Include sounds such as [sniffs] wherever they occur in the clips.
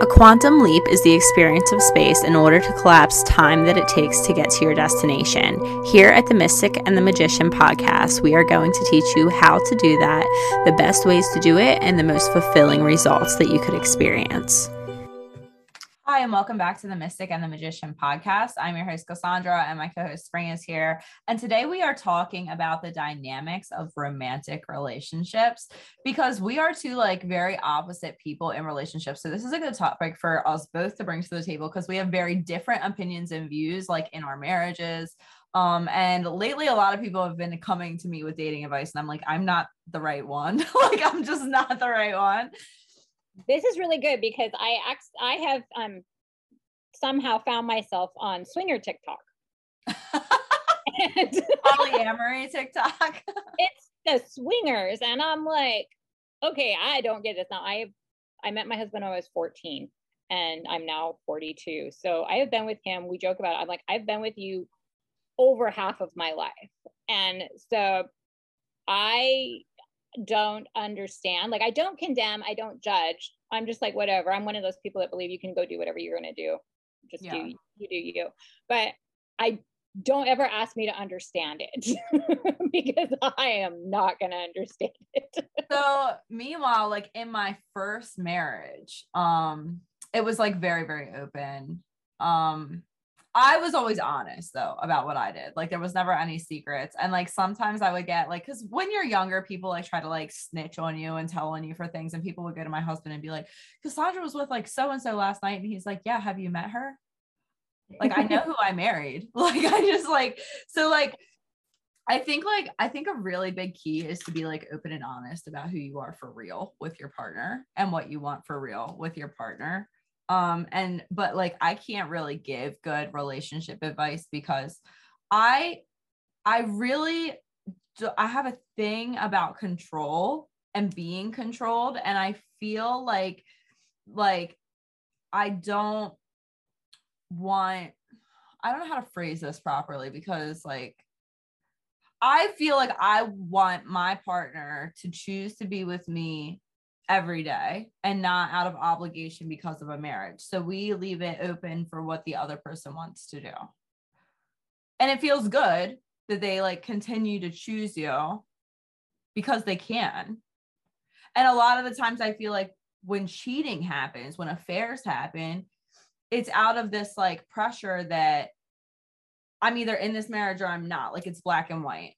A quantum leap is the experience of space in order to collapse time that it takes to get to your destination. Here at the Mystic and the Magician podcast, we are going to teach you how to do that, the best ways to do it, and the most fulfilling results that you could experience. Hi, and welcome back to the Mystic and the Magician podcast. I'm your host, Cassandra, and my co host, Spring, is here. And today we are talking about the dynamics of romantic relationships because we are two like very opposite people in relationships. So, this is a good topic for us both to bring to the table because we have very different opinions and views, like in our marriages. Um, and lately, a lot of people have been coming to me with dating advice, and I'm like, I'm not the right one. [laughs] like, I'm just not the right one this is really good because I I have um somehow found myself on swinger TikTok. [laughs] polyamory TikTok. [laughs] it's the swingers, and I'm like, okay, I don't get this now. I I met my husband when I was 14, and I'm now 42. So I have been with him. We joke about it. I'm like, I've been with you over half of my life, and so I don't understand. Like I don't condemn, I don't judge. I'm just like whatever. I'm one of those people that believe you can go do whatever you're going to do. Just yeah. do you do you. But I don't ever ask me to understand it [laughs] because I am not going to understand it. so, meanwhile, like in my first marriage, um it was like very very open. Um I was always honest though about what I did. Like there was never any secrets. And like sometimes I would get like cuz when you're younger people like try to like snitch on you and tell on you for things and people would go to my husband and be like Cassandra was with like so and so last night and he's like, "Yeah, have you met her?" Like I know [laughs] who I married. [laughs] Like I just like so like I think like I think a really big key is to be like open and honest about who you are for real with your partner and what you want for real with your partner um and but like i can't really give good relationship advice because i i really i have a thing about control and being controlled and i feel like like i don't want i don't know how to phrase this properly because like i feel like i want my partner to choose to be with me every day and not out of obligation because of a marriage. So we leave it open for what the other person wants to do. And it feels good that they like continue to choose you because they can. And a lot of the times I feel like when cheating happens, when affairs happen, it's out of this like pressure that I'm either in this marriage or I'm not. Like it's black and white.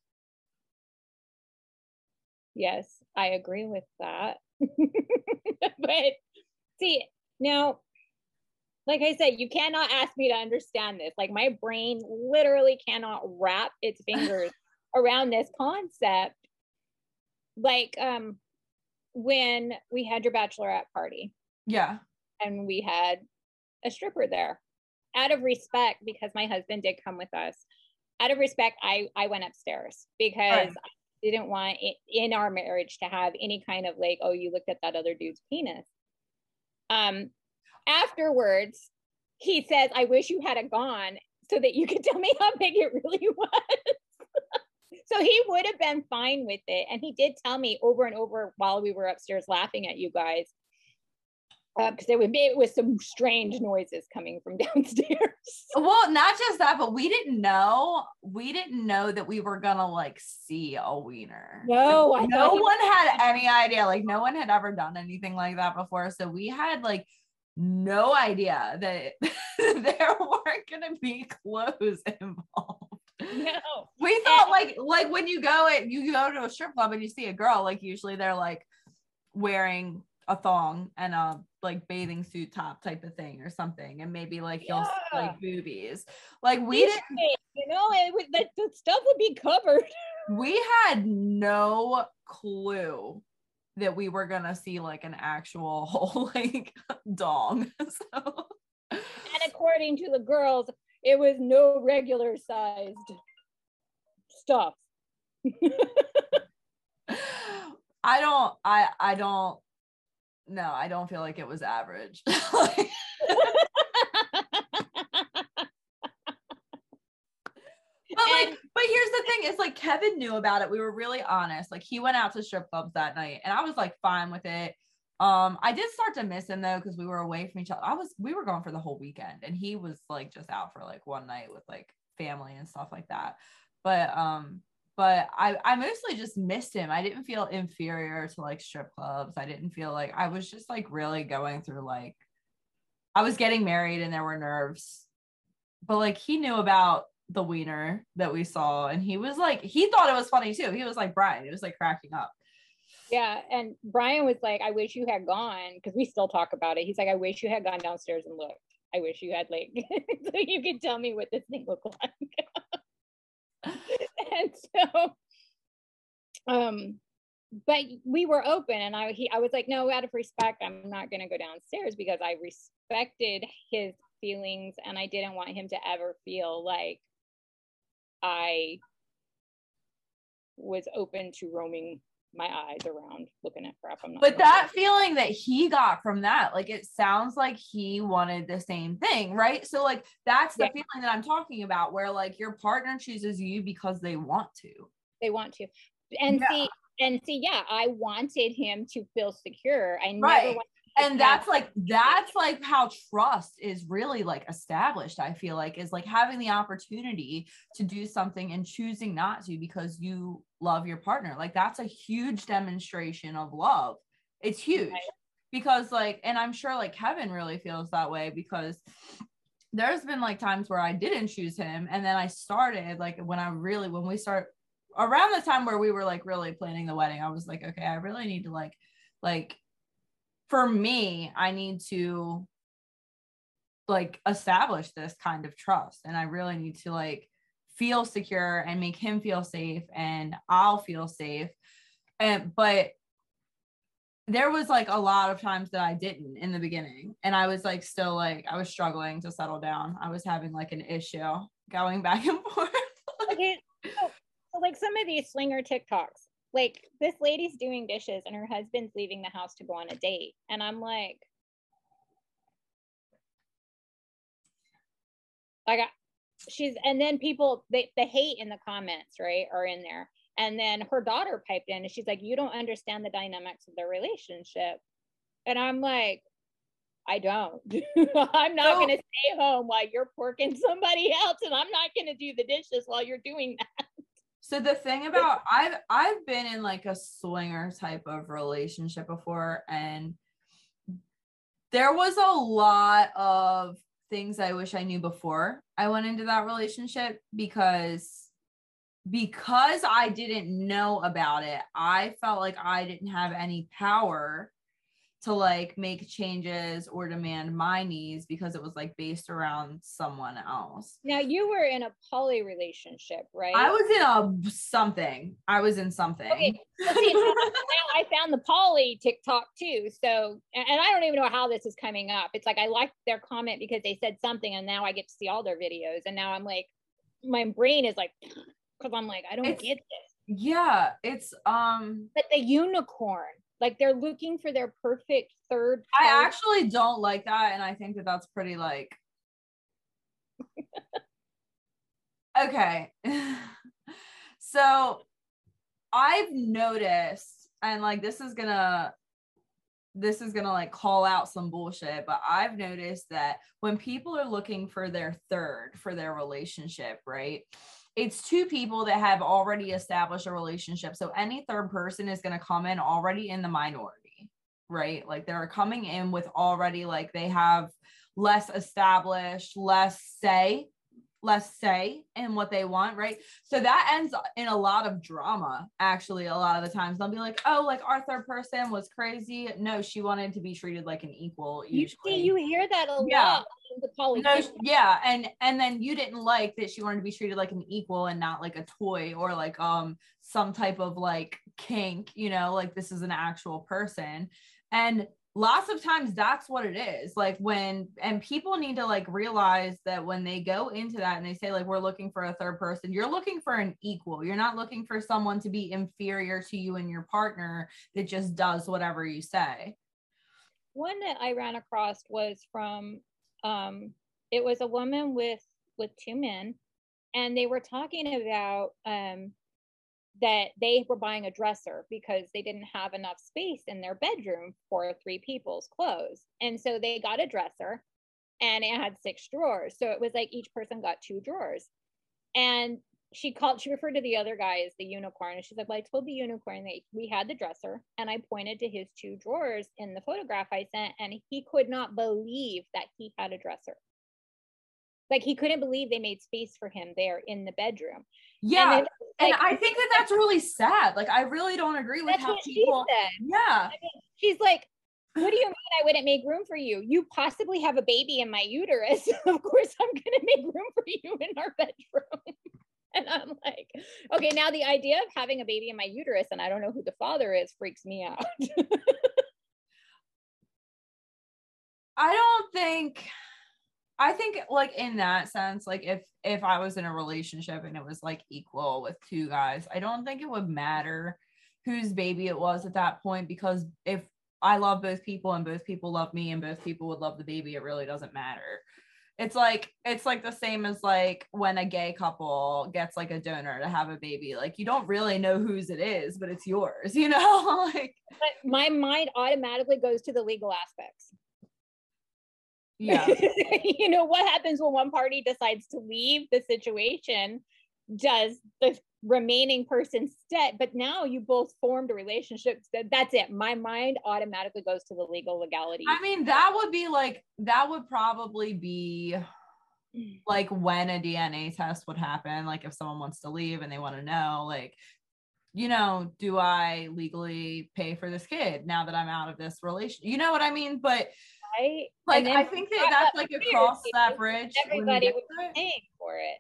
Yes, I agree with that. [laughs] but see, now, like I said, you cannot ask me to understand this. Like my brain literally cannot wrap its [laughs] fingers around this concept. Like um when we had your bachelorette party. Yeah. And we had a stripper there. Out of respect, because my husband did come with us, out of respect, I I went upstairs because right didn't want it in our marriage to have any kind of like, oh, you looked at that other dude's penis. Um, afterwards, he says, I wish you had a gone so that you could tell me how big it really [laughs] was. [laughs] so he would have been fine with it. And he did tell me over and over while we were upstairs laughing at you guys because uh, it would be it was some strange noises coming from [laughs] downstairs. well, not just that, but we didn't know we didn't know that we were gonna like see a wiener. No, no one had [laughs] any idea. Like no one had ever done anything like that before. So we had like no idea that [laughs] there weren't gonna be clothes involved. No. We thought like like when you go it you go to a strip club and you see a girl, like usually they're like wearing a thong and a like bathing suit top type of thing or something and maybe like you'll yeah. like boobies. Like we didn't you know it would that, that stuff would be covered. [laughs] We had no clue that we were gonna see like an actual whole [laughs] like dong [laughs] so. And according to the girls it was no regular sized stuff. I don't I I don't no, I don't feel like it was average. [laughs] but like but here's the thing it's like kevin knew about it we were really honest like he went out to strip clubs that night and i was like fine with it Um, I did start to miss him though because we were away from each other. I was we were gone for the whole weekend, and he was like just out for like one night with like family and stuff like that. But um, but I I mostly just missed him. I didn't feel inferior to like strip clubs. I didn't feel like I was just like really going through like I was getting married and there were nerves. But like he knew about the wiener that we saw and he was like he thought it was funny too. He was like Brian. it was like cracking up. Yeah, and Brian was like, "I wish you had gone," because we still talk about it. He's like, "I wish you had gone downstairs and looked. I wish you had like, [laughs] so you could tell me what this thing looked like." [laughs] and [laughs] so, um, but we were open, and I he I was like, "No, out of respect, I'm not going to go downstairs because I respected his feelings, and I didn't want him to ever feel like I." was open to roaming my eyes around looking at crap. I'm not. But that feeling that he got from that, like it sounds like he wanted the same thing, right? So like that's the yeah. feeling that I'm talking about, where like your partner chooses you because they want to. They want to, and yeah. see, and see, yeah, I wanted him to feel secure. I right. never and that's like [laughs] that's like how trust is really like established i feel like is like having the opportunity to do something and choosing not to because you love your partner. Like that's a huge demonstration of love. It's huge because like and i'm sure like kevin really feels that way because there's been like times where i didn't choose him and then i started like when i really when we start around the time where we were like really planning the wedding i was like okay i really need to like like for me, I need to like establish this kind of trust and I really need to like feel secure and make him feel safe and I'll feel safe. And but there was like a lot of times that I didn't in the beginning and I was like still like I was struggling to settle down. I was having like an issue going [laughs] back and forth. okay. So, so like some of these swinger TikToks, like this lady's doing dishes and her husband's leaving the house to go on a date and i'm like like she's and then people they, the hate in the comments right are in there. And then her daughter piped in and she's like you don't understand the dynamics of their relationship. And i'm like i don't. [laughs] I'm not going to stay home while you're porking somebody else and i'm not going to do the dishes while you're doing that. So the thing about I've I've been in like a swinger type of relationship before and there was a lot of things I wish I knew before I went into that relationship because because I didn't know about it, I felt like I didn't have any power to like make changes or demand my needs because it was like based around someone else. Now you were in a poly relationship, right? I was in a something. I was in something. Okay. See, now I found the poly TikTok too. So and I don't even know how this is coming up. It's like I liked their comment because they said something and now I get to see all their videos. And now I'm like, my brain is like [sniffs] because I'm like, I don't it's, get this. Yeah, it's um but the unicorn like they're looking for their perfect third. I actually don't like that, and I think that that's pretty like. [laughs] okay, [laughs] so I've noticed, and like this is gonna this is gonna like call out some bullshit, but I've noticed that when people are looking for their third for their relationship, right? It's two people that have already established a relationship. So any third person is going to come in already in the minority, right? Like they're coming in with already like they have less established, less say less say in what they want, right? So that ends in a lot of drama, actually, a lot of the times. They'll be like, oh, like our third person was crazy. No, she wanted to be treated like an equal. Usually. You see, you hear that a yeah. lot. No, yeah, and and then you didn't like that she wanted to be treated like an equal and not like a toy or like um some type of like kink, you know, like this is an actual person. And lots of times that's what it is like when and people need to like realize that when they go into that and they say like we're looking for a third person you're looking for an equal. You're not looking for someone to be inferior to you and your partner that just does whatever you say. One that i ran across was from um it was a woman with with two men and they were talking about um that they were buying a dresser because they didn't have enough space in their bedroom for three people's clothes. And so they got a dresser and it had six drawers. So it was like each person got two drawers. And she called, she referred to the other guy as the unicorn. And she's like, Well, I told the unicorn that we had the dresser and I pointed to his two drawers in the photograph I sent, and he could not believe that he had a dresser. Like he couldn't believe they made space for him there in the bedroom. Yeah. And, I think that that's really sad. Like, I really don't agree with how people. Yeah. I mean, she's like, what do you mean I wouldn't make room for you? You possibly have a baby in my uterus. [laughs] of course, I'm going to make room for you in our bedroom. [laughs] and I'm like, okay, now the idea of having a baby in my uterus and I don't know who the father is freaks me out. [laughs] I don't think I think like in that sense, like if if I was in a relationship and it was like equal with two guys, I don't think it would matter whose baby it was at that point because if I love both people and both people love me and both people would love the baby, it really doesn't matter. It's like it's like the same as like when a gay couple gets like a donor to have a baby. Like you don't really know whose it is, but it's yours, [laughs] you know? like but my mind automatically goes to the legal aspects. Yeah. [laughs] you know, what happens when one party decides to leave the situation? Does the remaining person stay? But now you both formed a relationship. That, that's it. My mind automatically goes to the legal legality. I mean, that would be like, that would probably be mm. like when a DNA test would happen. Like if someone wants to leave and they want to know, like, you know, do I legally pay for this kid now that I'm out of this relation? You know what I mean? But right? Like I think that that's like across that bridge. Everybody was paying for it.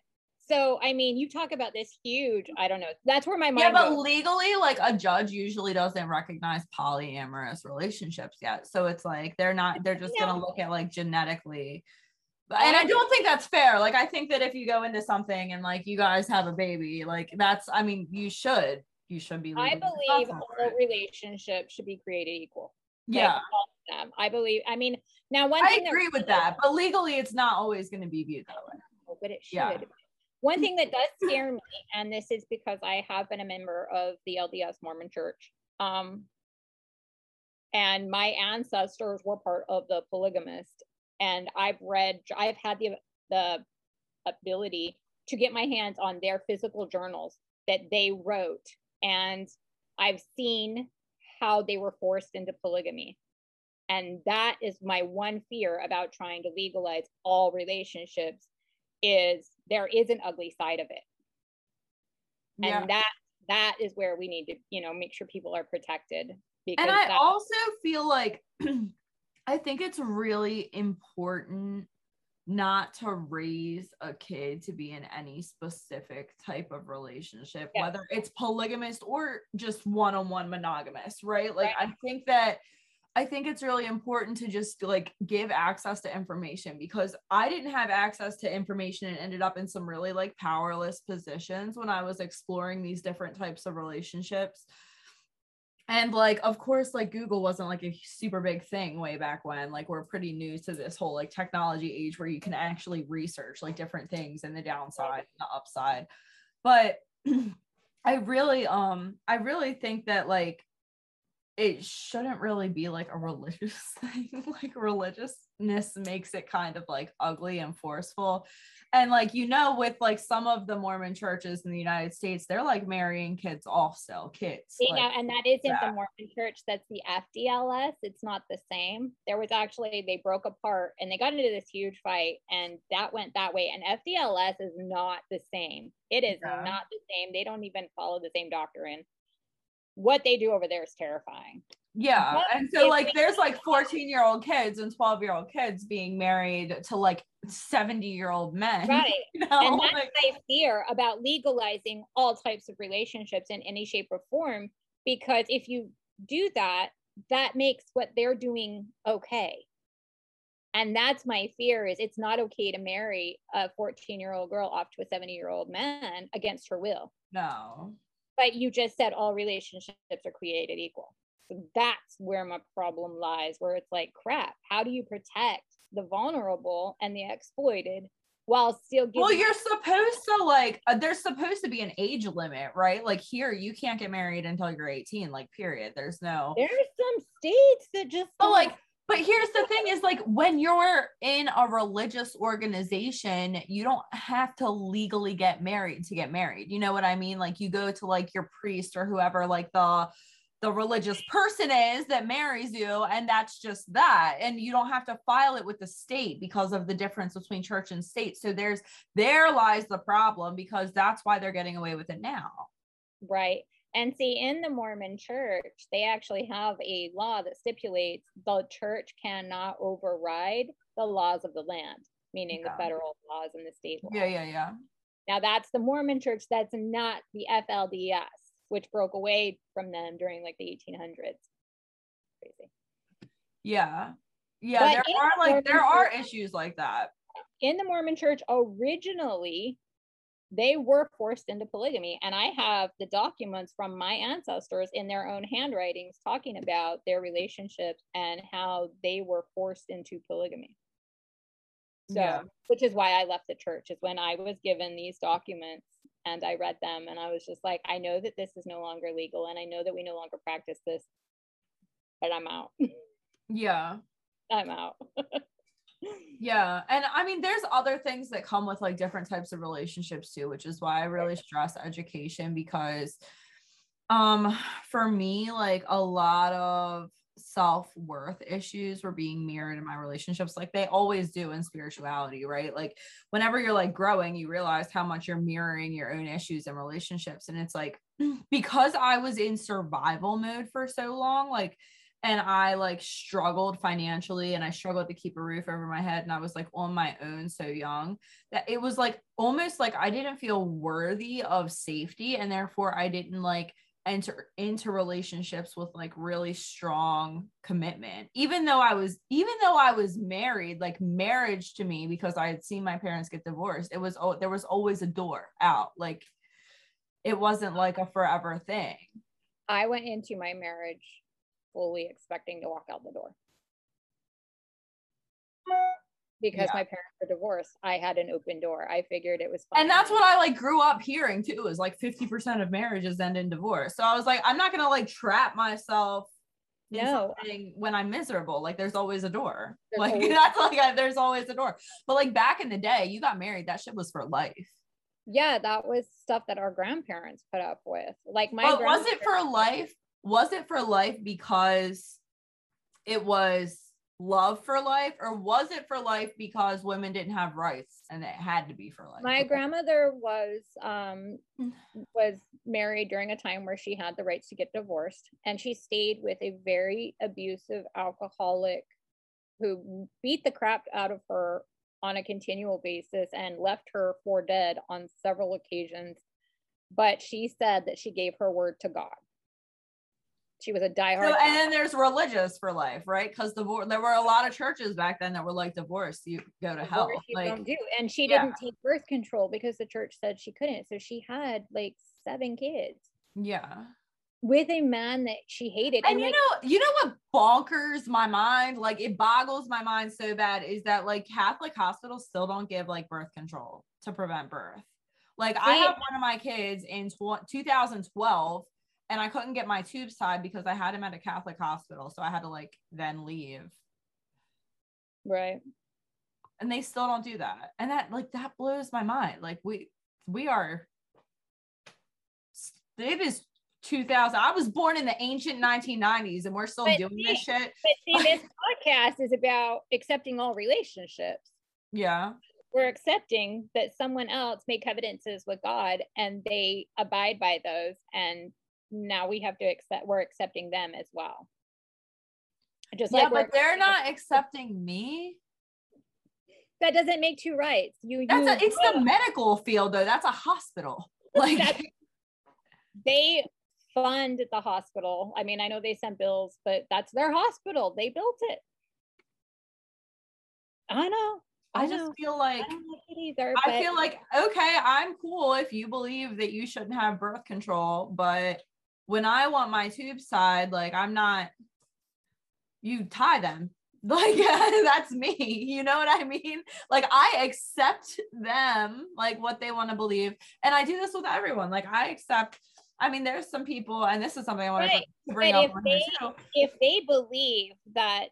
So I mean, you talk about this huge. I don't know. That's where my mind. Yeah, but goes. legally, like a judge usually doesn't recognize polyamorous relationships yet. So it's like they're not. They're just gonna look at like genetically. And I don't think that's fair. Like I think that if you go into something and like you guys have a baby, like that's. I mean, you should. You should be. I believe all relationships should be created equal. Yeah. Them. I believe. I mean, now one I agree that with that, but legally, it's not always going to be viewed that way. But it should. Yeah. One thing that does scare me, and this is because I have been a member of the LDS Mormon Church, um, and my ancestors were part of the polygamist, and I've read, I've had the the ability to get my hands on their physical journals that they wrote, and I've seen how they were forced into polygamy. And that is my one fear about trying to legalize all relationships is there is an ugly side of it. Yeah. And that that is where we need to, you know, make sure people are protected. and I also feel like [clears throat] I think it's really important not to raise a kid to be in any specific type of relationship, yeah. whether it's polygamous or just one on one monogamous, right? Like, right. I think that. I think it's really important to just like give access to information because I didn't have access to information and ended up in some really like powerless positions when I was exploring these different types of relationships. And like of course like google wasn't like a super big thing way back when like we're pretty new to this whole like technology age where you can actually research like different things and the downside and the upside. But [clears throat] i really um i really think that like it shouldn't really be like a religious [laughs] thing like religiousness makes it kind of like ugly and forceful. And like you know with like some of the mormon churches in the united states they're like marrying kids off also kids you like, know and that isn't the mormon church that's the fdls it's not the same. There was actually they broke apart and they got into this huge fight and that went that way and fdls is not the same. It is yeah. not the same. They don't even follow the same doctrine what they do over there is terrifying yeah. And so like there's like [laughs] 14 year old kids and 12 year old kids being married to like 70 year old men. [laughs] Right. You know? And that's like, my fear about legalizing all types of relationships in any shape or form. Because if you do that, that makes what they're doing okay. And that's my fear is it's not okay to marry a 14 year old girl off to a 70 year old man against her will. No. But you just said all relationships are created equal. That's where my problem lies, where it's like, crap, how do you protect the vulnerable and the exploited while still giving well you're supposed to like uh, there's supposed to be an age limit right? Like here you can't get married until you're 18 like period. There's no there's some states that just but like but here's the thing is like when you're in a religious organization you don't have to legally get married to get married. You know what i mean? Like you go to like your priest or whoever like the the religious person is that marries you and that's just that. And you don't have to file it with the state because of the difference between church and state. So there's there lies the problem because that's why they're getting away with it now. Right and see in the mormon church they actually have a law that stipulates the church cannot override the laws of the land meaning yeah. the federal laws and the state laws yeah yeah yeah now that's the mormon church that's not the flds which broke away from them during like the 1800s. Crazy. Yeah. Yeah, but there are like Mormon there are church, issues like that. In the Mormon church originally they were forced into polygamy and I have the documents from my ancestors in their own handwritings talking about their relationships and how they were forced into polygamy. So, yeah. which is why I left the church is when I was given these documents and I read them and I was just like, I know that this is no longer legal and I know that we no longer practice this, but I'm out. [laughs] Yeah. I'm out. [laughs] yeah. And I mean, there's other things that come with like different types of relationships too, which is why I really stress education because um for me, like a lot of self-worth issues were being mirrored in my relationships like they always do in spirituality right like whenever you're like growing you realize how much you're mirroring your own issues and relationships and it's like [clears throat] because i was in survival mode for so long like and i like struggled financially and i struggled to keep a roof over my head and i was like on my own so young that it was like almost like i didn't feel worthy of safety and therefore i didn't like enter into relationships with like really strong commitment. Even though i was even though i was married like marriage to me because i had seen my parents get divorced it was oh there was always a door out. Like it wasn't like a forever thing. I went into my marriage fully expecting to walk out the door because yeah. my parents were divorced, I had an open door. I figured it was fine. And that's what I like grew up hearing too, is like 50% of marriages end in divorce. So I was like, I'm not gonna like trap myself no when I'm miserable. Like there's always a door. There's like [laughs] always- that's like I, there's always a door. But like back in the day, you got married, that shit was for life. Yeah, that was stuff that our grandparents put up with. Like my but was it for life? Was it for life because it was love for life or was it for life because women didn't have rights and it had to be for life? My grandmother was um was married during a time where she had the rights to get divorced and she stayed with a very abusive alcoholic who beat the crap out of her on a continual basis and left her for dead on several occasions. But she said that she gave her word to god she was a diehard. So, and then there's religious for life, right? Because the there were a lot of churches back then that were like divorce, you go to hell. like, don't. And she didn't take birth control because the church said she couldn't. So she had like seven kids. Yeah. With a man that she hated. And, and you like, know, you know what bonkers my mind, like it boggles my mind so bad is that like Catholic hospitals still don't give like birth control to prevent birth. Like I have one of my kids in tw- 2012 and I couldn't get my tubes tied because I had him at a Catholic hospital. So I had to like then leave. Right. And they still don't do that. And that like that blows my mind. Like we we are it is 2000. I was born in the ancient 1990s and we're still but doing see, this shit. But see, [laughs] this podcast is about accepting all relationships. Yeah. We're accepting that someone else made covenances with God and they abide by those and now we have to accept we're accepting them as well. Just yeah, like but they're not accepting me. That doesn't make two rights. You, that's you a, it's the medical field though. That's a hospital. [laughs] Like they fund the hospital. I mean i know they sent bills but that's their hospital. They built it. I know. I, I just feel like I, like either, I feel like okay, I'm cool if you believe that you shouldn't have birth control, but when I want my tube side, like I'm not, you tie them [laughs] like [laughs] that's me you know what i mean like i accept them like what they want to believe and i do this with everyone like i accept i mean there's some people and this is something i want right. to bring but up if they, if they believe that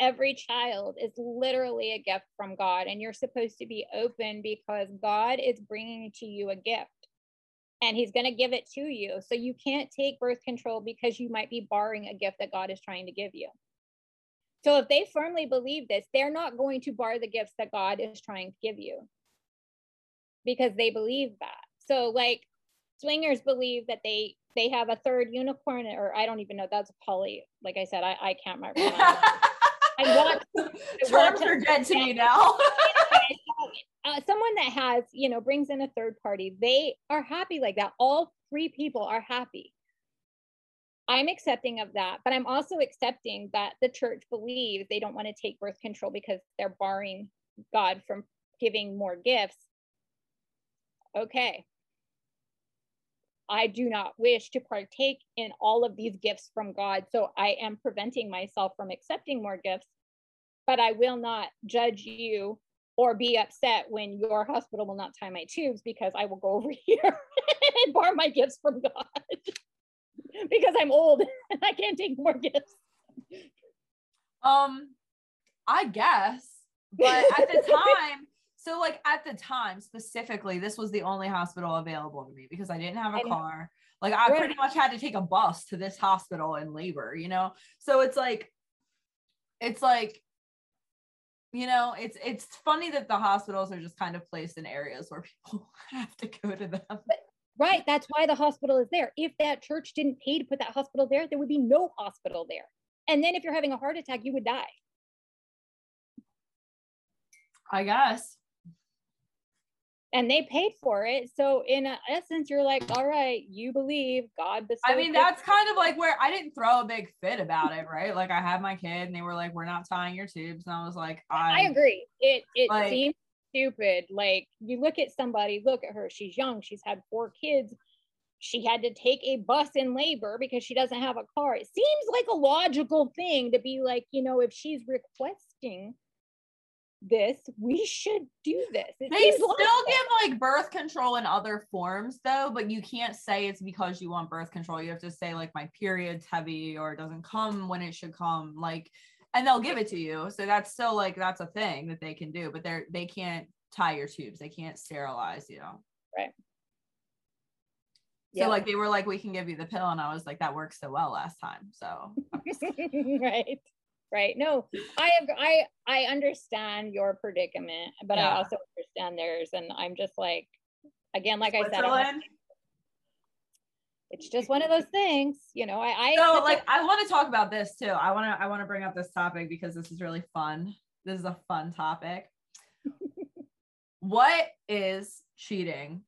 every child is literally a gift from god and you're supposed to be open because god is bringing to you a gift and he's going to give it to you so you can't take birth control because you might be barring a gift that god is trying to give you so if they firmly believe this, they're not going to bar the gifts that God is trying to give you because they believe that. So like swingers believe that they they have a third unicorn or I don't even know that's poly. Like I said, I, I can't remember. [laughs] I want, terms are dead to me now. [laughs] uh, someone that has, you know, brings in a third party, they are happy like that. All three people are happy. I'm accepting of that, but I'm also accepting that the church believes they don't want to take birth control because they're barring God from giving more gifts. Okay. I do not wish to partake in all of these gifts from God, so I am preventing myself from accepting more gifts, but I will not judge you or be upset when your hospital will not tie my tubes because I will go [laughs] over here and bar my gifts from God. [laughs] because I'm old and I can't take more gifts. Um, I guess, but at the [laughs] time, so like at the time specifically, this was the only hospital available to me because I didn't have a car. Like I right. pretty much had to take a bus to this hospital in labor, you know? So it's like, it's like, you know, it's it's funny that the hospitals are just kind of placed in areas where people [laughs] have to go to them. But Right. That's why the hospital is there. If that church didn't pay to put that hospital there, there would be no hospital there. And then if you're having a heart attack, you would die. I guess. And they paid for it. So in essence, you're like, all right, you believe God. I mean, that's kind of like where I didn't throw a big fit about it, right? Like I had my kid and they were like, we're not tying your tubes. And I was like, I, I agree. It it like, seems stupid. Like you look at somebody, look at her, she's young, she's had four kids. She had to take a bus in labor because she doesn't have a car. It seems like a logical thing to be like, you know, if she's requesting this, we should do this. It they still give like birth control in other forms though, but you can't say it's because you want birth control. You have to say like my period's heavy or it doesn't come when it should come. Like and they'll give it to you. So that's still like that's a thing that they can do, but they're they can't tie your tubes. They can't sterilize you. Right. So like they were like, we can give you the pill, and I was like, that worked so well last time. So [laughs] right, right. No, I have I I understand your predicament, but yeah. I also understand theirs, and I'm just like, again, like I said, it's just one of those things, you know. I, I so like I want to talk about this too. I want to I want to bring up this topic because this is really fun. This is a fun topic. [laughs] what is cheating?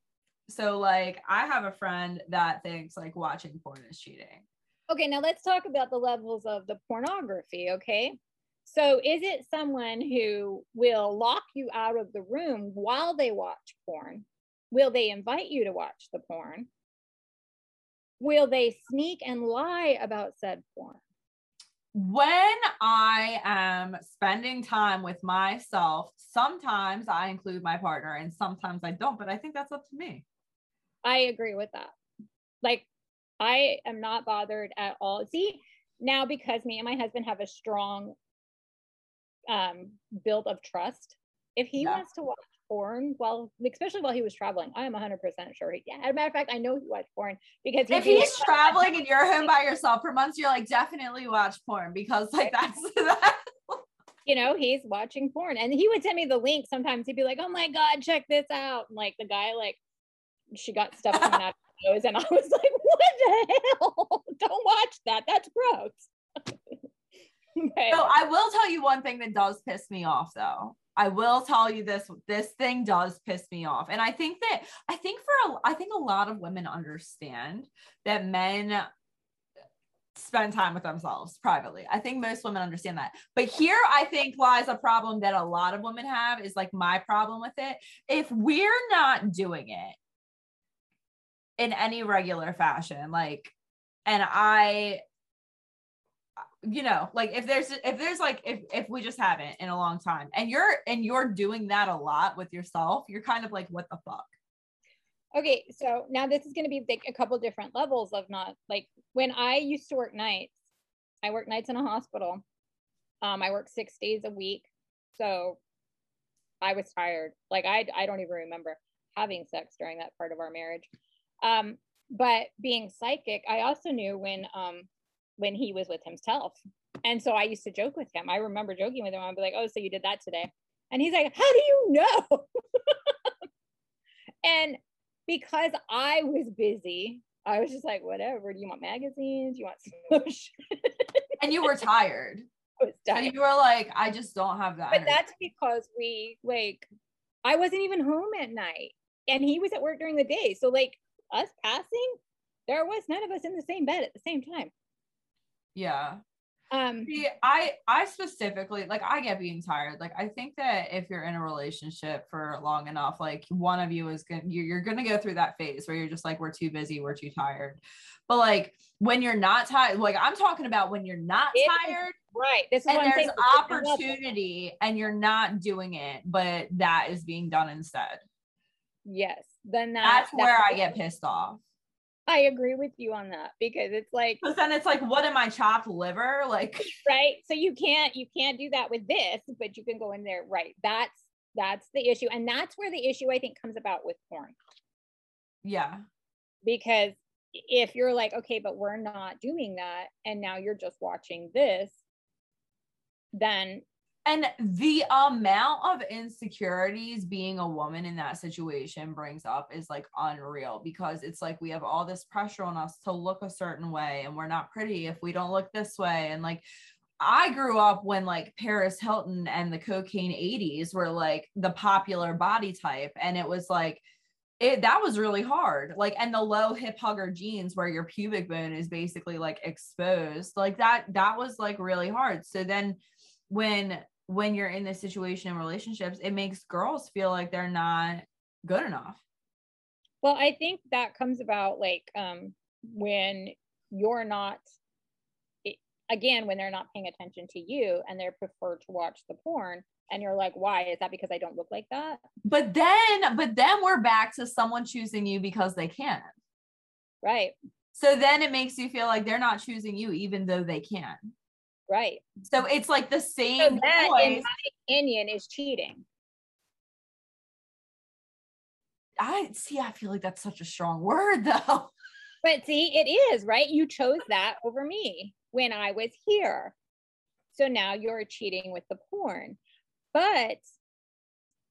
So like I have a friend that thinks like watching porn is cheating. Okay, now let's talk about the levels of the pornography, okay? So is it someone who will lock you out of the room while they watch porn? Will they invite you to watch the porn? will they sneak and lie about said porn? When I am spending time with myself, sometimes I include my partner and sometimes I don't, but I think that's up to me. I agree with that. Like, I am not bothered at all. See, now because me and my husband have a strong um build of trust, if he yeah. wants to watch porn while, especially while he was traveling. I am 100% sure. He, yeah, as a matter of fact, I know he watched porn because he if he's traveling and you're home by yourself for months, you're like, definitely watch porn because like that's [laughs] that. you know, he's watching porn and he would send me the link sometimes. He'd be like, oh my God, check this out. And like the guy, like, she got stuff coming [laughs] out nose. And I was like, what the hell? [laughs] Don't watch that. That's gross. [laughs] So I will tell you one thing that does piss me off though. I will tell you this this thing does piss me off. And I think that I think for a, I think a lot of women understand that men spend time with themselves privately. I think most women understand that. But here I think lies a problem that a lot of women have is like my problem with it. If we're not doing it in any regular fashion, like and I you know like if there's if there's like if if we just haven't in a long time and you're and you're doing that a lot with yourself you're kind of like what the fuck? Okay so now this is going to be like a couple different levels of not like when i used to work nights i work nights in a hospital. Um i work six days a week so i was tired. Like i i don't even remember having sex during that part of our marriage um but being psychic i also knew when um when he was with himself. And so I used to joke with him. I remember joking with him. I'd be like, oh, so you did that today. And he's like, how do you know? [laughs] and because I was busy, I was just like, whatever. Do you want magazines? Do you want [laughs] and you were tired. I was tired. So you were like, I just don't have that. But energy. that's because we like I wasn't even home at night. And he was at work during the day. So like us passing, there was none of us in the same bed at the same time. Yeah. Um See, I I specifically like I get being tired. Like I think that if you're in a relationship for long enough, like one of you is gonna you're, you're gonna go through that phase where you're just like, we're too busy, we're too tired. But like when you're not tired, like I'm talking about when you're not it tired, is, right? This is and there's opportunity and you're not doing it, but that is being done instead. Yes, then that, that's, that's where I get pissed off. I agree with you on that because it's like because then it's like, what am I chopped liver? [laughs] Like right. So you can't you can't do that with this, but you can go in there. Right. That's that's the issue. And that's where the issue I think comes about with porn. Yeah. Because if you're like, okay, but we're not doing that, and now you're just watching this, then and the amount of insecurities being a woman in that situation brings up is like unreal because it's like we have all this pressure on us to look a certain way and we're not pretty if we don't look this way. And like I grew up when like Paris Hilton and the cocaine 80s were like the popular body type. And it was like it that was really hard. Like and the low hip hugger jeans where your pubic bone is basically like exposed like that that was like really hard. So then when when you're in this situation in relationships, it makes girls feel like they're not good enough. Well, I think that comes about like um, when you're not, again, when they're not paying attention to you and they prefer to watch the porn. And you're like, why? Is that because I don't look like that? But then, but then we're back to someone choosing you because they can. Right. So then it makes you feel like they're not choosing you even though they can. Right. So it's like the same. So that, in my opinion, is cheating. I see. I feel like that's such a strong word, though. [laughs] But see, it is right. You chose that over me when I was here. So now you're cheating with the porn. But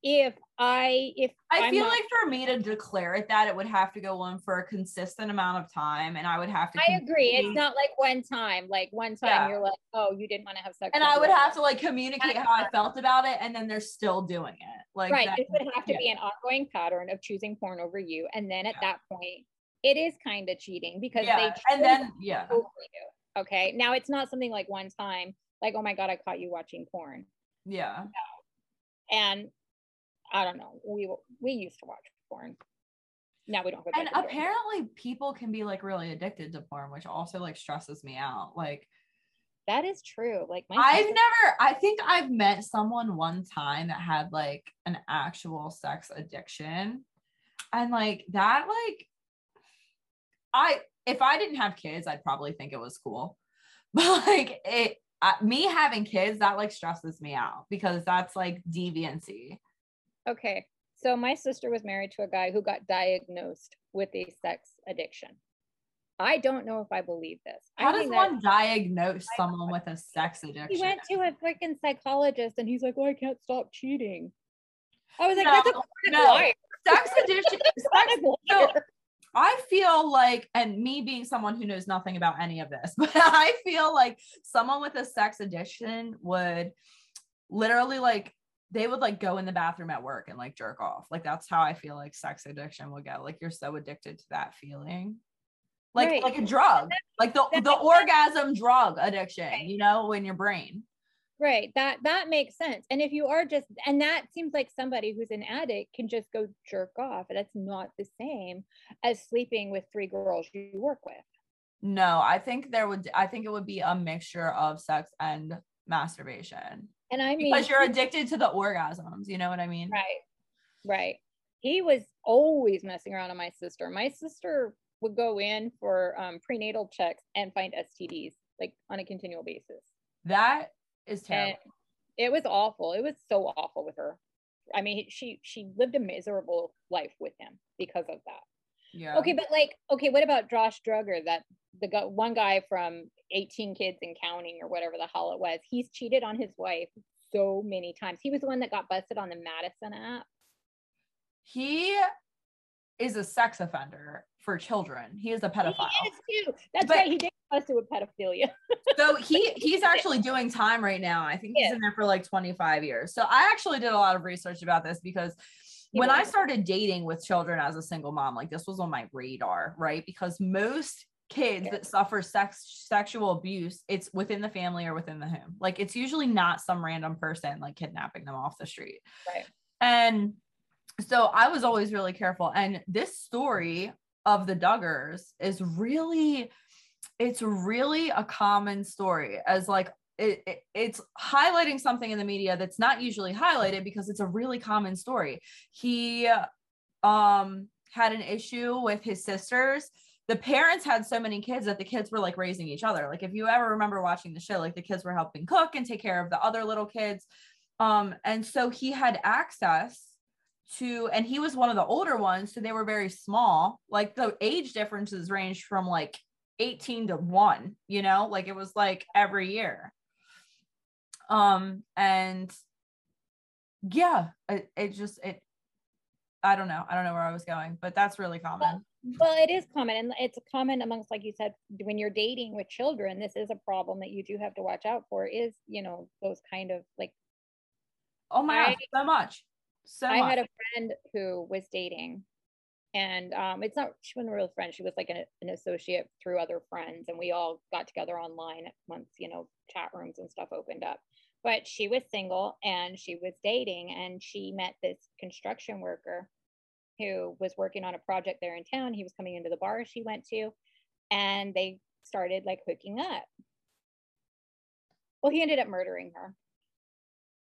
if I if I I'm feel not, like for me to declare it that it would have to go on for a consistent amount of time and I would have to I agree. It's not like one time, like one time yeah. you're like, oh, you didn't want to have sex. And I would have to like communicate how I felt about it and then they're still doing it. Like right. That, it would have to yeah. be an ongoing pattern of choosing porn over you. And then at yeah. that point, it is kind of cheating because they and then yeah. Okay. Now it's not something like one time, like, oh my God, I caught you watching porn. Yeah. No. And I don't know. We we used to watch porn. Now we don't. and apparently, people can be like really addicted to porn, which also like stresses me out. Like that is true. Like I've never. I think I've met someone one time that had like an actual sex addiction, and like that. Like I, if I didn't have kids, I'd probably think it was cool, [laughs] but like it. me having kids that like stresses me out because that's like deviancy Okay. So my sister was married to a guy who got diagnosed with a sex addiction. I don't know if I believe this. How does one diagnose someone with a sex addiction? He went to a freaking psychologist and he's like, "Oh, I can't stop cheating." I was like, no, "That's a no. liar." Sex addiction. [laughs] sex, so, I feel like, and me being someone who knows nothing about any of this, [laughs] but I feel like someone with a sex addiction would literally like they would like go in the bathroom at work and like jerk off. Like that's how I feel like sex addiction would get. Like you're so addicted to that feeling. Like right. like a drug. Like the the orgasm drug addiction, right. you know, in your brain. Right. That that makes sense. And if you are just and that seems like somebody who's an addict can just go jerk off. That's not the same as sleeping with three girls you work with. No, I think there would I think it would be a mixture of sex and masturbation. And I mean Because you're addicted to the orgasms, you know what I mean? right, right. He was always messing around on my sister. My sister would go in for um, prenatal checks and find STDs like on a continual basis. That is And terrible. it was awful. It was so awful with her. I mean, she she lived a miserable life with him because of that. Yeah. Okay, but like, okay, what about Josh Duggar? That the one guy from 18 Kids and Counting or whatever the hell it was. He's cheated on his wife so many times. He was the one that got busted on the Madison app. He is a sex offender for children. He is a pedophile. He is too. That's But- right. He did busted with pedophilia. [laughs] so he [laughs] he's actually doing time right now. I think he's Yeah. in there for like 25 years. So I actually did a lot of research about this because when I started dating with children as a single mom, like this was on my radar, right? Because most kids that suffer sex sexual abuse, it's within the family or within the home. Like it's usually not some random person like kidnapping them off the street. Right. And so I was always really careful. And this story of the Duggars is really, it's really a common story as like it, it- it's highlighting something in the media that's not usually highlighted because it's a really common story. He um had an issue with his sisters. The parents had so many kids that the kids were like raising each other. Like if you ever remember watching the show, like the kids were helping cook and take care of the other little kids. Um and so he had access to and he was one of the older ones so they were very small. Like the age differences ranged from like 18 to 1, you know? Like it was like every year um and yeah it, it just it i don't know i don't know where i was going but that's really common well, it is common, and it's common amongst, like you said, when you're dating with children. This is a problem that you do have to watch out for. Is you know those kind of like oh my I- gosh so much so I much had a friend who was dating, and um, it's not she wasn't a real friend. She was like an, an associate through other friends, and we all got together online once you know chat rooms and stuff opened up. But she was single and she was dating, and she met this construction worker who was working on a project there in town. He was coming into the bar she went to, and they started like hooking up. Well, he ended up murdering her.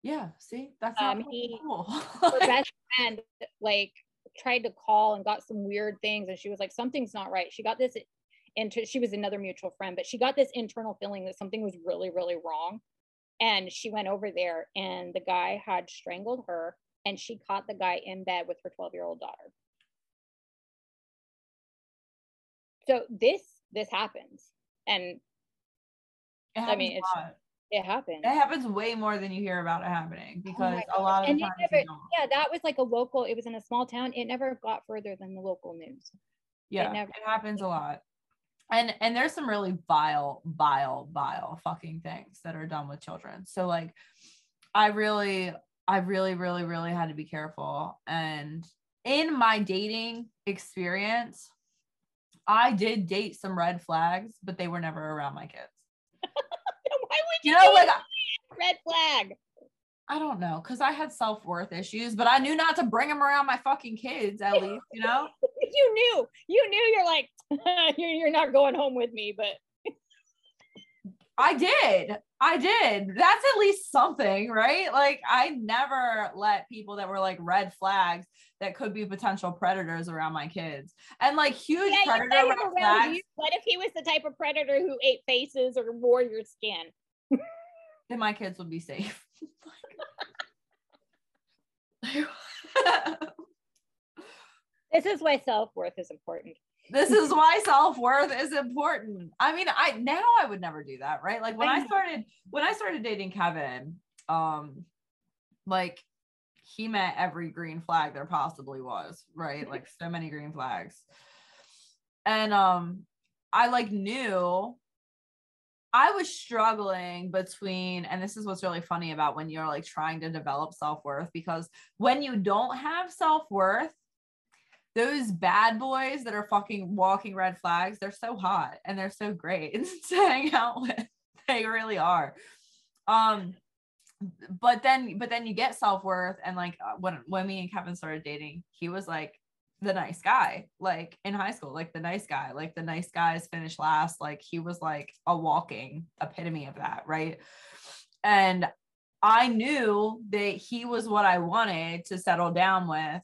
yeah see that's not Um, he- cool her [laughs] best friend like tried to call and got some weird things and she was like something's not right she got this into she was another mutual friend but she got this internal feeling that something was really really wrong and she went over there and the guy had strangled her and she caught the guy in bed with her 12 year old daughter. So this this happens and It I mean, it's- it happens. It happens way more than you hear about it happening oh because a lot of And times never- yeah that was like a local it was in a small town. It never got further than the local news. Yeah never- it happens a lot and and there's some really vile vile vile fucking things that are done with children. So like i really i really really really had to be careful. And in my dating experience i did date some red flags but they were never around my kids. [laughs] Why would you you, know date like a red flag? I don't know because i had self-worth issues but i knew not to bring them around my fucking kids at least you know? [laughs] You knew you knew [laughs] you're not going home with me but I did. I did. That's at least something, right? Like I never let people that were like red flags that could be potential predators around my kids. And like huge yeah predator red flags, you. what if he was the type of predator who ate faces or wore your skin [laughs] then my kids would be safe. [laughs] this is why self-worth is important this is why self-worth is important. I mean, I now I would never do that, right? Like when I I started when I started dating Kevin, um like he met every green flag there possibly was, right? Like so many green flags. And um I like knew I was struggling between, and this is what's really funny about when you're like trying to develop self worth because when you don't have self worth, those bad boys that are fucking walking red flags, they're so hot and they're so great [laughs] to hang out with. They really are. Um, but then, but then you get self worth, and like uh, when when me and Kevin started dating, he was like the nice guy, like in high school, like the nice guy, like the nice guys finish last. Like he was like a walking epitome of that, right? And I knew that he was what I wanted to settle down with.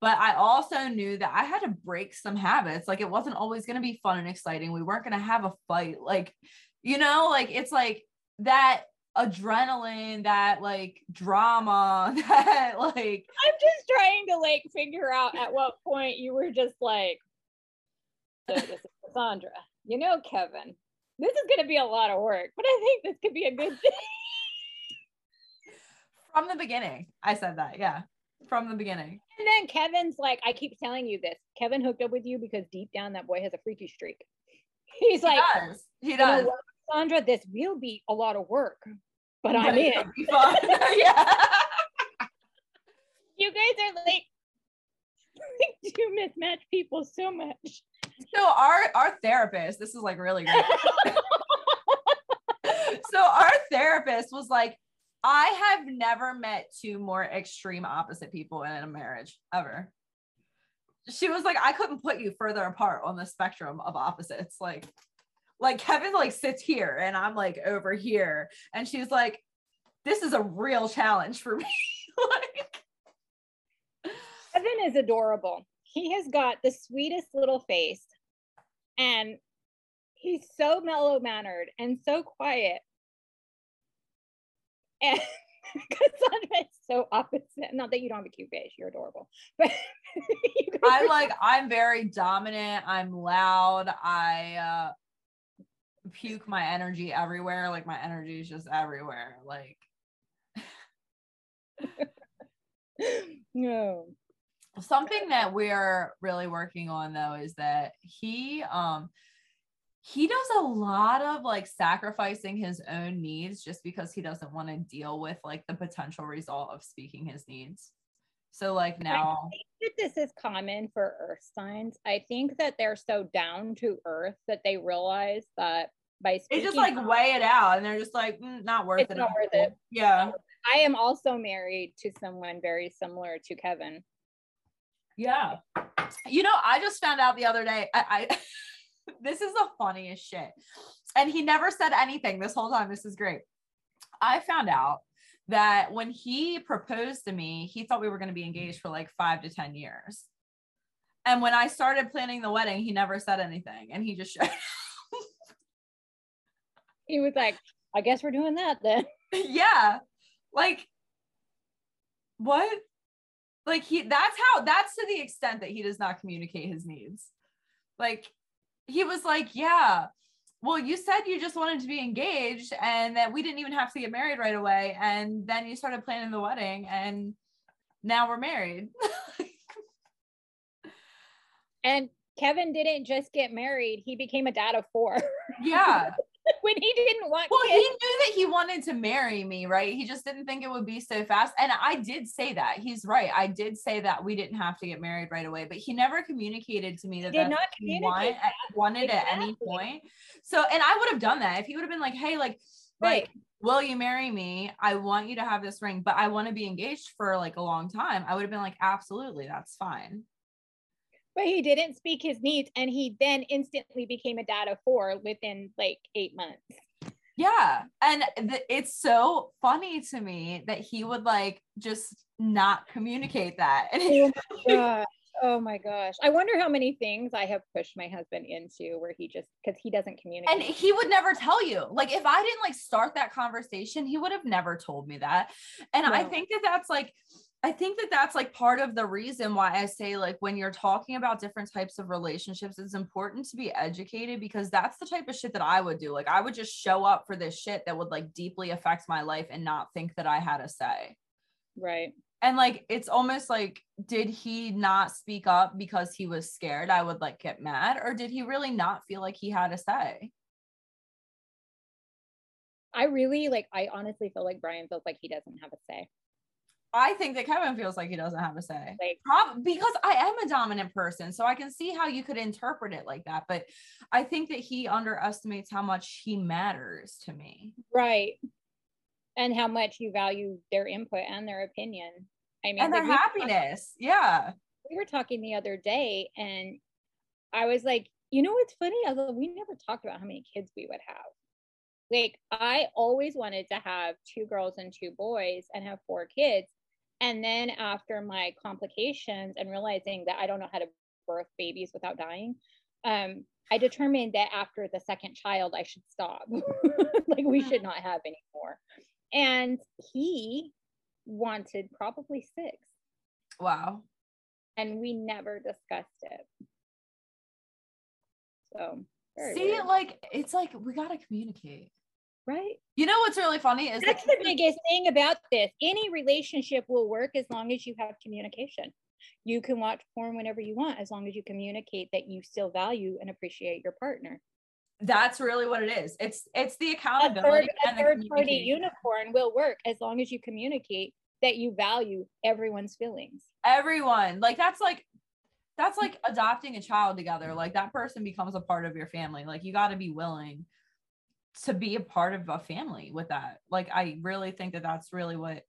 But I also knew that I had to break some habits. Like it wasn't always going to be fun and exciting. We weren't going to have a fight. Like, you know, like it's like that adrenaline, that like drama, [laughs] that like I'm just trying to like figure out at what point you were just like, so this is Cossondre. You know, Kevin, this is gonna be a lot of work, but I think this could be a good thing. From the beginning, I said that, yeah. From the beginning. And then Kevin's like, I keep telling you this. Kevin hooked up with you because deep down that boy has a freaky streak. [laughs] He's like, he does. He does. Sandra, this will be a lot of work, but I'm in. [laughs] [laughs] yeah. You guys are like two mismatched people so much. So our our therapist, this is like really great. so our therapist was like, I have never met two more extreme opposite people in a marriage ever. She was like, I couldn't put you further apart on the spectrum of opposites. Like, like Kevin like sits here and I'm like over here. And she's like, this is a real challenge for me. [laughs] like Kevin is adorable. He has got the sweetest little face and he's so mellow mannered and so quiet. And [laughs] Cossondre is so opposite. Not that you don't have a cute face, you're adorable. [laughs] But I like I'm very dominant. I'm loud. I uh puke my energy everywhere. Like my energy is just everywhere. Like [laughs] no. Something that we're really working on though is that he um he does a lot of like sacrificing his own needs just because he doesn't want to deal with like the potential result of speaking his needs. So like now that this is common for earth signs. I think that they're so down to earth that they realize that by speaking, they just like weigh it out and they're just like mm, not worth it's it. Not worth it. Yeah. I am also married to someone very similar to Kevin. Yeah. You know, I just found out the other day. I, I [laughs] this is the funniest shit. And he never said anything this whole time. This is great. I found out that when he proposed to me, he thought we were going to be engaged for like five to 10 years. And when I started planning the wedding, he never said anything and he just showed He was like, I guess we're doing that then. [laughs] yeah. Like, what? Like, he, that's how, that's to the extent that he does not communicate his needs. Like, he was like, Yeah, well, you said you just wanted to be engaged and that we didn't even have to get married right away. And then you started planning the wedding and now we're married. [laughs] and Kevin didn't just get married, he became a dad of four. Yeah. [laughs] when he didn't want well kids. he knew that he wanted to marry me right? He just didn't think it would be so fast. And i did say that. He's right. I did say that we didn't have to get married right away but he never communicated to me that did not want, wanted exactly. at any point. So and i would have done that if he would have been like hey like right. like will you marry me? I want you to have this ring but i want to be engaged for like a long time. I would have been like absolutely. That's fine but he didn't speak his needs and he then instantly became a dad of four within like eight months. Yeah and th- it's so funny to me that he would like just not communicate that. [laughs] Oh, my gosh. oh my gosh. I wonder how many things i have pushed my husband into where he just because he doesn't communicate. And he would never tell you. Like if i didn't like start that conversation he would have never told me that. And no. i think that that's like I think that that's like part of the reason why I say, like, when you're talking about different types of relationships, it's important to be educated because that's the type of shit that I would do. Like, I would just show up for this shit that would like deeply affect my life and not think that I had a say. Right. And like, it's almost like, did he not speak up because he was scared I would like get mad? Or did he really not feel like he had a say? I really like, I honestly feel like Brian feels like he doesn't have a say. I think that Kevin feels like he doesn't have a say. Like, Prob- because I am a dominant person, so I can see how you could interpret it like that. But I think that he underestimates how much he matters to me. Right. And how much you value their input and their opinion. I mean, and their happiness. yeah. we were talking the other day and I was like, you know what's funny? Although we never talked about how many kids we would have. Like I always wanted to have two girls and two boys and have four kids. And then after my complications and realizing that I don't know how to birth babies without dying, um, I determined that after the second child, I should stop. [laughs] like we should not have anymore. And he wanted probably six. Wow. And we never discussed it. So see, weird. like it's like we gotta communicate. Right. You know what's really funny is that's the biggest thing about this. Any relationship will work as long as you have communication. You can watch porn whenever you want as long as you communicate that you still value and appreciate your partner. That's really what it is. It's it's the accountability. A third, a third party unicorn will work as long as you communicate that you value everyone's feelings. Everyone. Like that's like that's like adopting a child together. Like that person becomes a part of your family. Like you got to be willing to be a part of a family with that. Like I really think that that's really what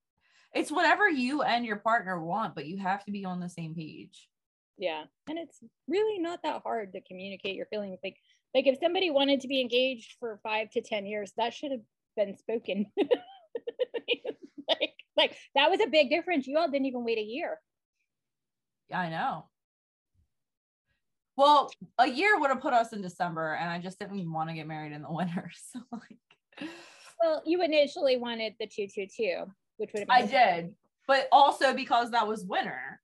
it's whatever you and your partner want, but you have to be on the same page. Yeah. And it's really not that hard to communicate your feelings. Like like if somebody wanted to be engaged for 5 to 10 years, that should have been spoken. [laughs] like like that was a big difference. You all didn't even wait a year. Yeah, I know. Well, a year would have put us in December, and I just didn't want to get married in the [laughs] winter. So like well, you initially wanted the two two two which would have I did, but also because that was winter.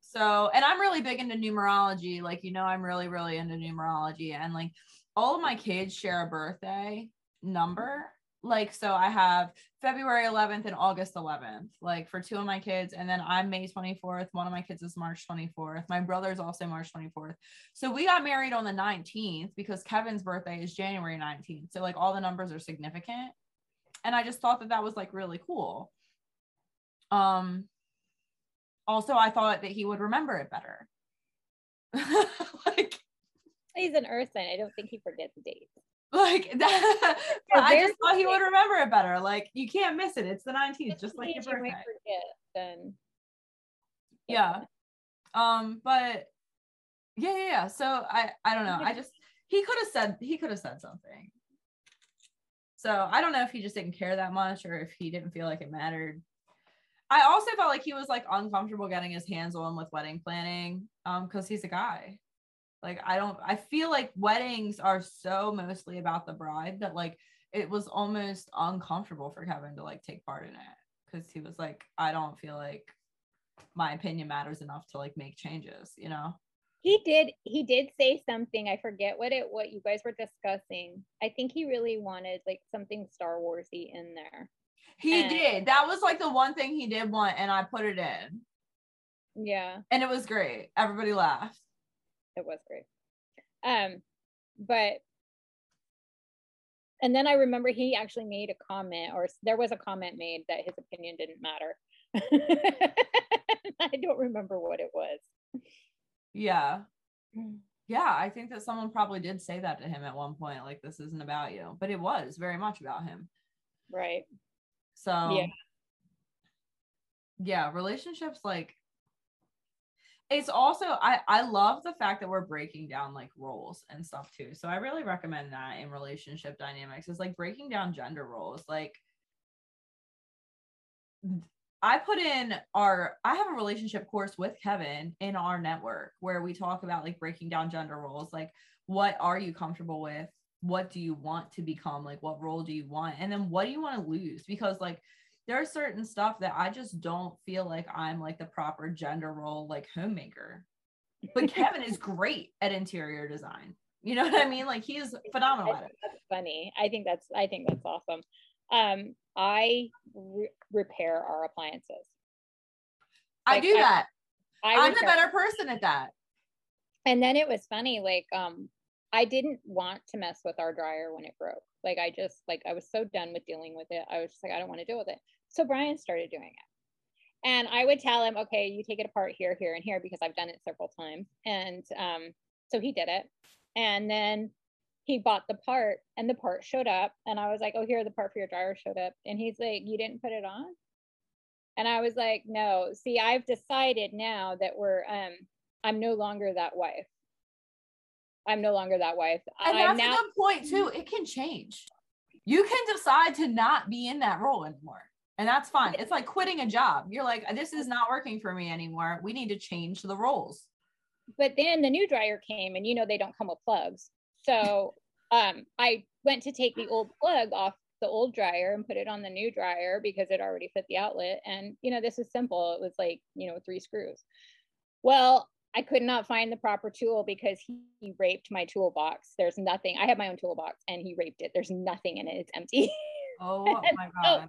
So, and I'm really big into numerology. Like, you know, I'm really, really into numerology. And like all of my kids share a birthday number. Like, so I have February 11th and August 11th, like for two of my kids. And then I'm May 24th. One of my kids is March 24th. My brother's also March 24th. So we got married on the 19th because Kevin's birthday is January 19th. So, like, all the numbers are significant and I just thought that that was like really cool. Um, also, I thought that he would remember it better. [laughs] like, he's an earth sign. I don't think he forgets dates. [laughs] Like [laughs] that, I just thought he would remember it better. Like you can't miss it. It's the 19th, just like your birthday. Forget, then yeah. Um, but yeah, yeah, yeah. So I I don't know. I just he could have said he could have said something. So I don't know if he just didn't care that much or if he didn't feel like it mattered. I also felt like he was like uncomfortable getting his hands on with wedding planning um because he's a guy. Like I don't I feel like weddings are so mostly about the bride that like it was almost uncomfortable for Kevin to like take part in it. Because he was like I don't feel like my opinion matters enough to like make changes, you know? He did he did say something i forget what it what you guys were discussing. I think he really wanted like something star warsy in there. He and, did. That was like the one thing he did want and i put it in. Yeah. And it was great. Everybody laughed it was great um but and then i remember he actually made a comment or there was a comment made that his opinion didn't matter [laughs] i don't remember what it was yeah. Mm. Yeah, I think that someone probably did say that to him at one point, like this isn't about you, but it was very much about him. Right. So yeah. Yeah, relationships like it's also I I love the fact that we're breaking down like roles and stuff too. So I really recommend that in relationship dynamics is like breaking down gender roles. Like I put in our I have a relationship course with Kevin in our network where we talk about like breaking down gender roles, like what are you comfortable with? What do you want to become? Like what role do you want? And then what do you want to lose? Because like there's certain stuff that I just don't feel like I'm like the proper gender role like homemaker. But [laughs] Kevin is great at interior design. You know what I mean? Like he's [laughs] phenomenal at it. That's funny. I think that's I think that's awesome. Um, I re- repair our appliances. Like, I do that. I am the better person at that. And then it was funny, like, um, I didn't want to mess with our dryer when it broke. Like, I just, like, I was so done with dealing with it. I was just like, I don't want to deal with it. So Brian started doing it. And I would tell him, okay, you take it apart here, here, and here because I've done it several times. And um, so he did it. And then he bought the part and the part showed up and I was like, oh, here the part for your dryer showed up. And he's like, you didn't put it on? And I was like, no, see, I've decided now that we're um I'm no longer that wife. I'm no longer that wife. And I'm that's now a good point too. It can change. You can decide to not be in that role anymore. And that's fine. It's like quitting a job. You're like, this is not working for me anymore. We need to change the roles. but then the new dryer came and you know they don't come with plugs. So [laughs] um I went to take the old plug off the old dryer and put it on the new dryer because it already fit the outlet. And you know, this is simple. It was like, you know, three screws. Well, I could not find the proper tool because he, he raped my toolbox. There's nothing. I have my own toolbox and he raped it. There's nothing in it. It's empty. Oh [laughs] my So,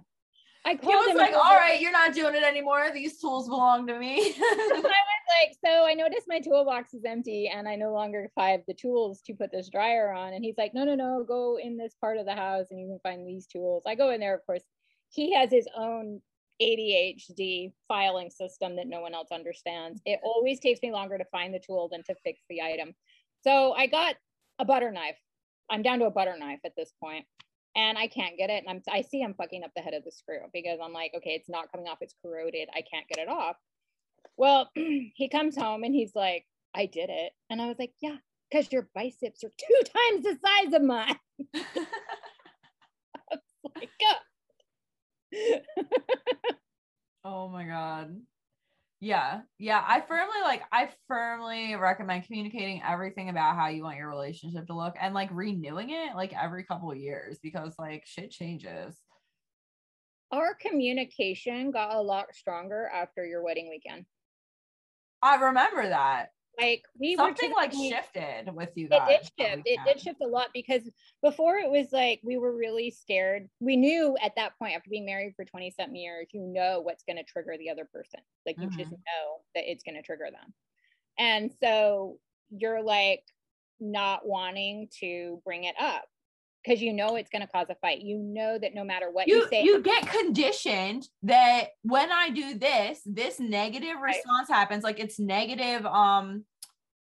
I He called was him like, all right, you're not doing it anymore. These tools belong to me. [laughs] [laughs] I was like, so I noticed my toolbox is empty and I no longer have the tools to put this dryer on. And he's like, no, no, no, go in this part of the house and you can find these tools. I go in there, of course. He has his own ADHD filing system that no one else understands. It always takes me longer to find the tool than to fix the item. So I got a butter knife. I'm down to a butter knife at this point, and I can't get it. And I'm I see I'm fucking up the head of the screw because I'm like, okay, it's not coming off. It's corroded. I can't get it off. Well, [clears throat] he comes home and he's like, I did it, and I was like, yeah, because your biceps are two [laughs] times the size of mine. [laughs] like, "Oh." oh my God. Yeah. Yeah. I firmly like, I firmly recommend communicating everything about how you want your relationship to look and like renewing it like every couple of years because like shit changes. Our communication got a lot stronger after your wedding weekend. I remember that. Like we Something were like typically- shifted with you guys. It did shift. It did shift a lot because before it was like we were really scared. We knew at that point, after being married for 20 something years, you know what's going to trigger the other person. Like you just Mhm. know that it's going to trigger them. And so you're like not wanting to bring it up because you know it's going to cause a fight. You know that no matter what you, you say, you get conditioned that when I do this, this negative Right. response happens. Like it's negative um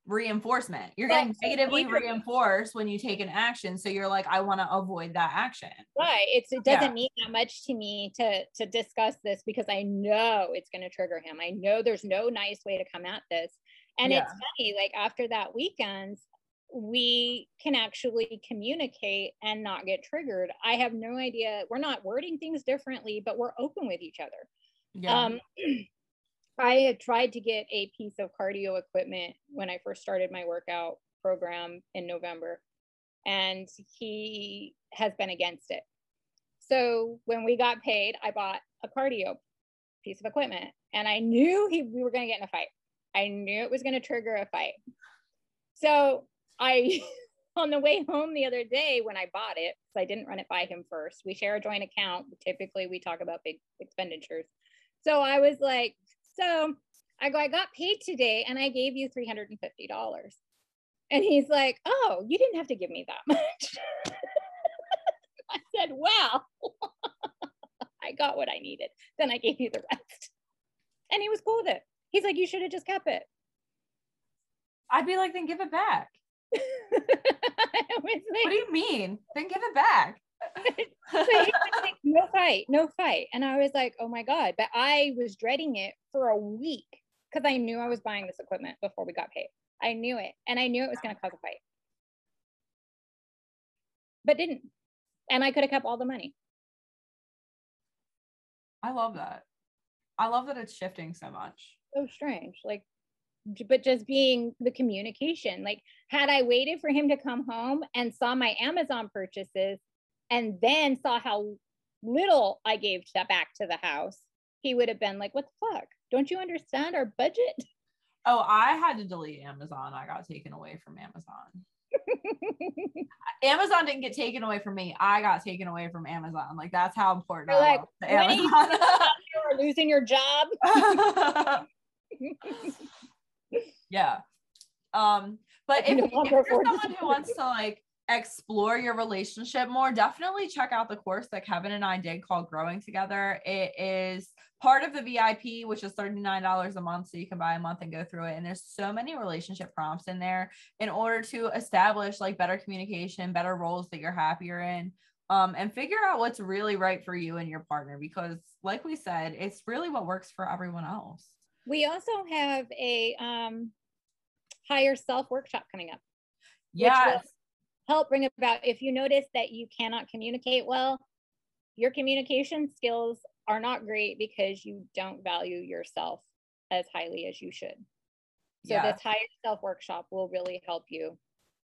reinforcement. You're getting negatively either- reinforced when you take an action. So you're like, I want to avoid that action. right it's it doesn't mean that much to me to to discuss this because i know it's going to trigger him i know there's no nice way to come at this and it's funny like after that weekend we can actually communicate and not get triggered i have no idea we're not wording things differently but we're open with each other Yeah. um, [clears throat] I had tried to get a piece of cardio equipment when I first started my workout program in November, and he has been against it. So when we got paid, I bought a cardio piece of equipment, and I knew he we were going to get in a fight. I knew it was going to trigger a fight. So I, [laughs] on the way home the other day when I bought it, because I didn't run it by him first. We share a joint account. Typically, we talk about big expenditures. So I was like, so I go, I got paid today and I gave you $350. And he's like, oh, you didn't have to give me that [laughs] much. [laughs] I said, well, [laughs] I got what I needed. Then I gave you the rest. And he was cool with it. He's like, you should have just kept it. I'd be like, then give it back. Was What do you mean? Then give it back. So he was like, no fight, no fight. And I was like, oh my God. But I was dreading it for a week because I knew I was buying this equipment before we got paid. I knew it. And I knew it was going to cause a fight. But didn't. And I could have kept all the money. I love that. I love that it's shifting so much. So strange. Like, but just being the communication. Like, had I waited for him to come home and saw my Amazon purchases and then saw how little I gave back to the house, he would have been like, what the fuck? Don't you understand our budget? [laughs] Oh, I had to delete Amazon. I got taken away from Amazon. Amazon didn't get taken away from me. I got taken away from Amazon. Like that's how important You're I like, when you Amazon. You're [laughs] losing your job. [laughs] yeah. Um, but if, no if you're someone who wants to like explore your relationship more, definitely check out the course that Kevin and I did called Growing Together. It is part of the VIP, which is $39 a month. So you can buy a month and go through it. And there's so many relationship prompts in there in order to establish like better communication, better roles that you're happier in. um, and figure out what's really right for you and your partner because like we said it's really what works for everyone else we also have a um, higher self workshop coming up yes help bring about if you notice that you cannot communicate well your communication skills are not great because you don't value yourself as highly as you should so yeah. this higher self workshop will really help you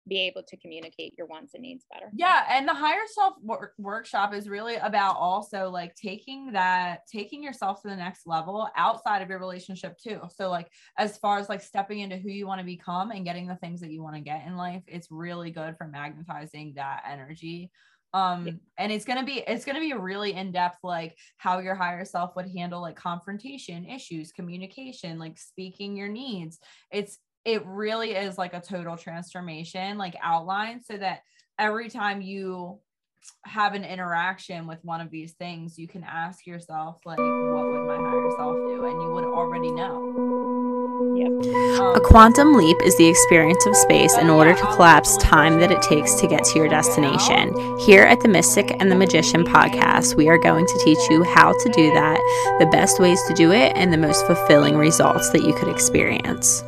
be able to communicate your wants and needs better. Yeah, and the higher self work- workshop is really about also like taking that taking yourself to the next level outside of your relationship too. So like as far as like stepping into who you want to become and getting the things that you want to get in life, it's really good for magnetizing that energy um yeah. and it's going to be it's going to be really in depth like how your higher self would handle like confrontation issues communication like speaking your needs it's it really is like a total transformation like outline so that every time you have an interaction with one of these things you can ask yourself like what would my higher self do? And you would already know. Um, a quantum leap is the experience of space in oh, order to collapse time that it takes to get to your destination. Here at the Mystic and the Magician podcast, we are going to teach you how to do that, the best ways to do it, and the most fulfilling results that you could experience.